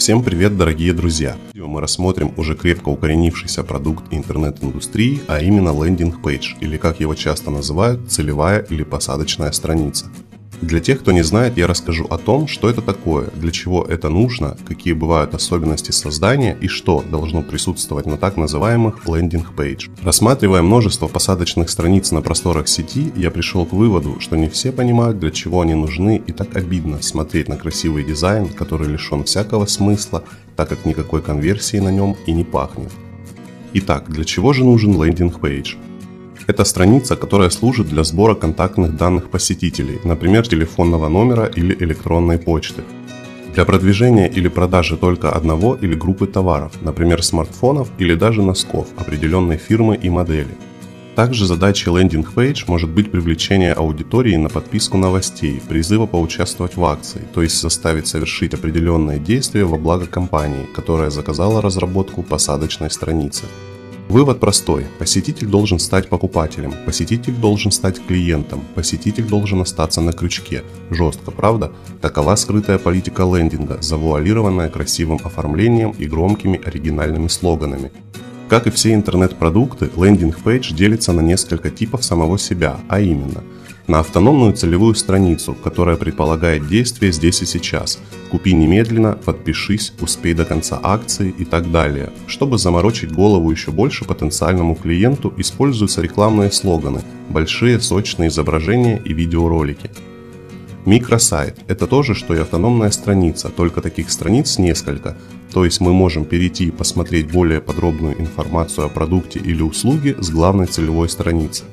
Всем привет, дорогие друзья! Мы рассмотрим уже крепко укоренившийся продукт интернет-индустрии, а именно landing page, или как его часто называют, целевая или посадочная страница. Для тех, кто не знает, я расскажу о том, что это такое, для чего это нужно, какие бывают особенности создания и что должно присутствовать на так называемых landing page. Рассматривая множество посадочных страниц на просторах сети, я пришел к выводу, что не все понимают, для чего они нужны, и так обидно смотреть на красивый дизайн, который лишен всякого смысла, так как никакой конверсии на нем и не пахнет. Итак, для чего же нужен landing page? Это страница, которая служит для сбора контактных данных посетителей, например, телефонного номера или электронной почты. Для продвижения или продажи только одного или группы товаров, например, смартфонов или даже носков определенной фирмы и модели. Также задачей landing page может быть привлечение аудитории на подписку новостей, призыва поучаствовать в акции, то есть заставить совершить определенные действия во благо компании, которая заказала разработку посадочной страницы. Вывод простой. Посетитель должен стать покупателем, посетитель должен стать клиентом, посетитель должен остаться на крючке. Жестко, правда? Такова скрытая политика лендинга, завуалированная красивым оформлением и громкими оригинальными слоганами. Как и все интернет-продукты, лендинг-пейдж делится на несколько типов самого себя, а именно – на автономную целевую страницу, которая предполагает действие здесь и сейчас. Купи немедленно, подпишись, успей до конца акции и так далее. Чтобы заморочить голову еще больше потенциальному клиенту, используются рекламные слоганы, большие сочные изображения и видеоролики. Микросайт – это то же, что и автономная страница, только таких страниц несколько, то есть мы можем перейти и посмотреть более подробную информацию о продукте или услуге с главной целевой страницы.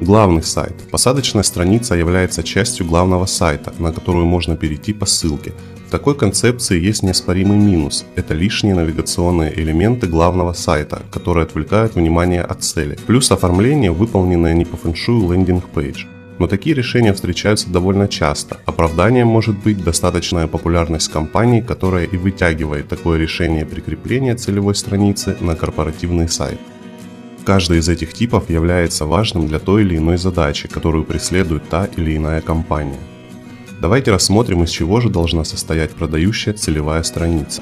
Главный сайт. Посадочная страница является частью главного сайта, на которую можно перейти по ссылке. В такой концепции есть неоспоримый минус – это лишние навигационные элементы главного сайта, которые отвлекают внимание от цели, плюс оформление, выполненное не по фэншую landing page. Но такие решения встречаются довольно часто. Оправданием может быть достаточная популярность компании, которая и вытягивает такое решение прикрепления целевой страницы на корпоративный сайт. Каждый из этих типов является важным для той или иной задачи, которую преследует та или иная компания. Давайте рассмотрим, из чего же должна состоять продающая целевая страница.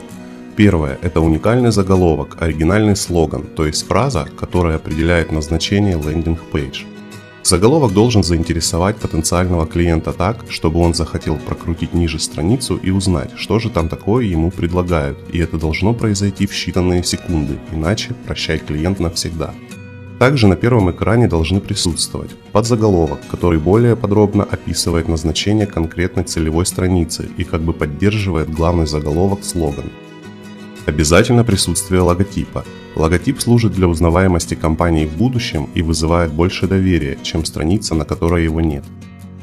Первое – это уникальный заголовок, оригинальный слоган, то есть фраза, которая определяет назначение лендинг-пейдж. Заголовок должен заинтересовать потенциального клиента так, чтобы он захотел прокрутить ниже страницу и узнать, что же там такое ему предлагают, и это должно произойти в считанные секунды, иначе прощай клиент навсегда. Также на первом экране должны присутствовать подзаголовок, который более подробно описывает назначение конкретной целевой страницы и как бы поддерживает главный заголовок слоган. Обязательно присутствие логотипа. Логотип служит для узнаваемости компании в будущем и вызывает больше доверия, чем страница, на которой его нет.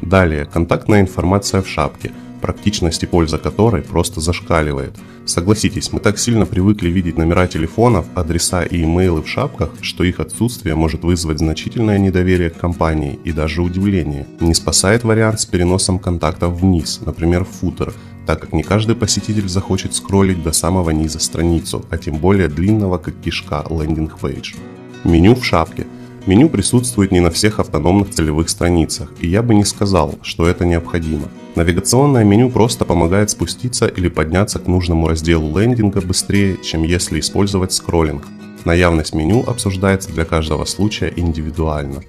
Далее, контактная информация в шапке – практичность и польза которой просто зашкаливает. Согласитесь, мы так сильно привыкли видеть номера телефонов, адреса и имейлы в шапках, что их отсутствие может вызвать значительное недоверие к компании и даже удивление. Не спасает вариант с переносом контактов вниз, например, в футер, так как не каждый посетитель захочет скроллить до самого низа страницу, а тем более длинного, как кишка, лендинг-пейдж. Меню в шапке – Меню присутствует не на всех автономных целевых страницах, и я бы не сказал, что это необходимо. Навигационное меню просто помогает спуститься или подняться к нужному разделу лендинга быстрее, чем если использовать скроллинг. Наявность меню обсуждается для каждого случая индивидуально.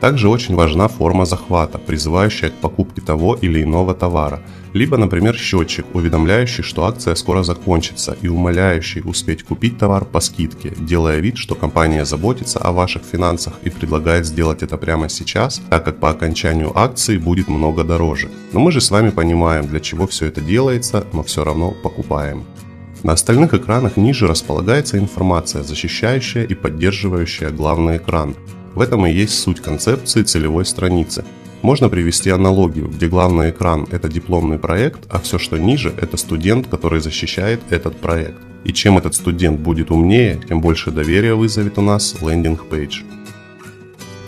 Также очень важна форма захвата, призывающая к покупке того или иного товара, либо, например, счетчик, уведомляющий, что акция скоро закончится и умоляющий успеть купить товар по скидке, делая вид, что компания заботится о ваших финансах и предлагает сделать это прямо сейчас, так как по окончанию акции будет много дороже. Но мы же с вами понимаем, для чего все это делается, но все равно покупаем. На остальных экранах ниже располагается информация, защищающая и поддерживающая главный экран, в этом и есть суть концепции целевой страницы. Можно привести аналогию, где главный экран – это дипломный проект, а все, что ниже – это студент, который защищает этот проект. И чем этот студент будет умнее, тем больше доверия вызовет у нас лендинг-пейдж.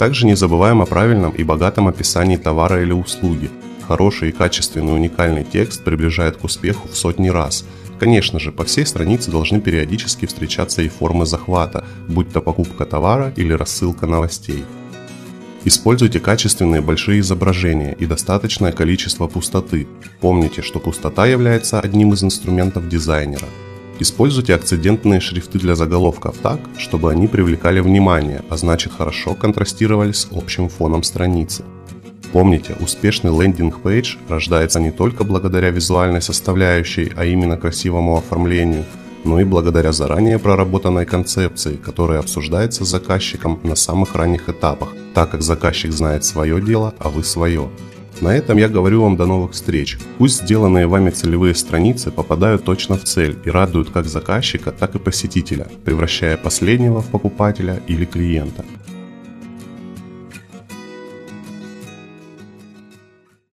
Также не забываем о правильном и богатом описании товара или услуги. Хороший и качественный уникальный текст приближает к успеху в сотни раз – Конечно же, по всей странице должны периодически встречаться и формы захвата, будь то покупка товара или рассылка новостей. Используйте качественные большие изображения и достаточное количество пустоты. Помните, что пустота является одним из инструментов дизайнера. Используйте акцидентные шрифты для заголовков так, чтобы они привлекали внимание, а значит хорошо контрастировали с общим фоном страницы. Помните, успешный лендинг-пейдж рождается не только благодаря визуальной составляющей, а именно красивому оформлению – но и благодаря заранее проработанной концепции, которая обсуждается с заказчиком на самых ранних этапах, так как заказчик знает свое дело, а вы свое. На этом я говорю вам до новых встреч. Пусть сделанные вами целевые страницы попадают точно в цель и радуют как заказчика, так и посетителя, превращая последнего в покупателя или клиента.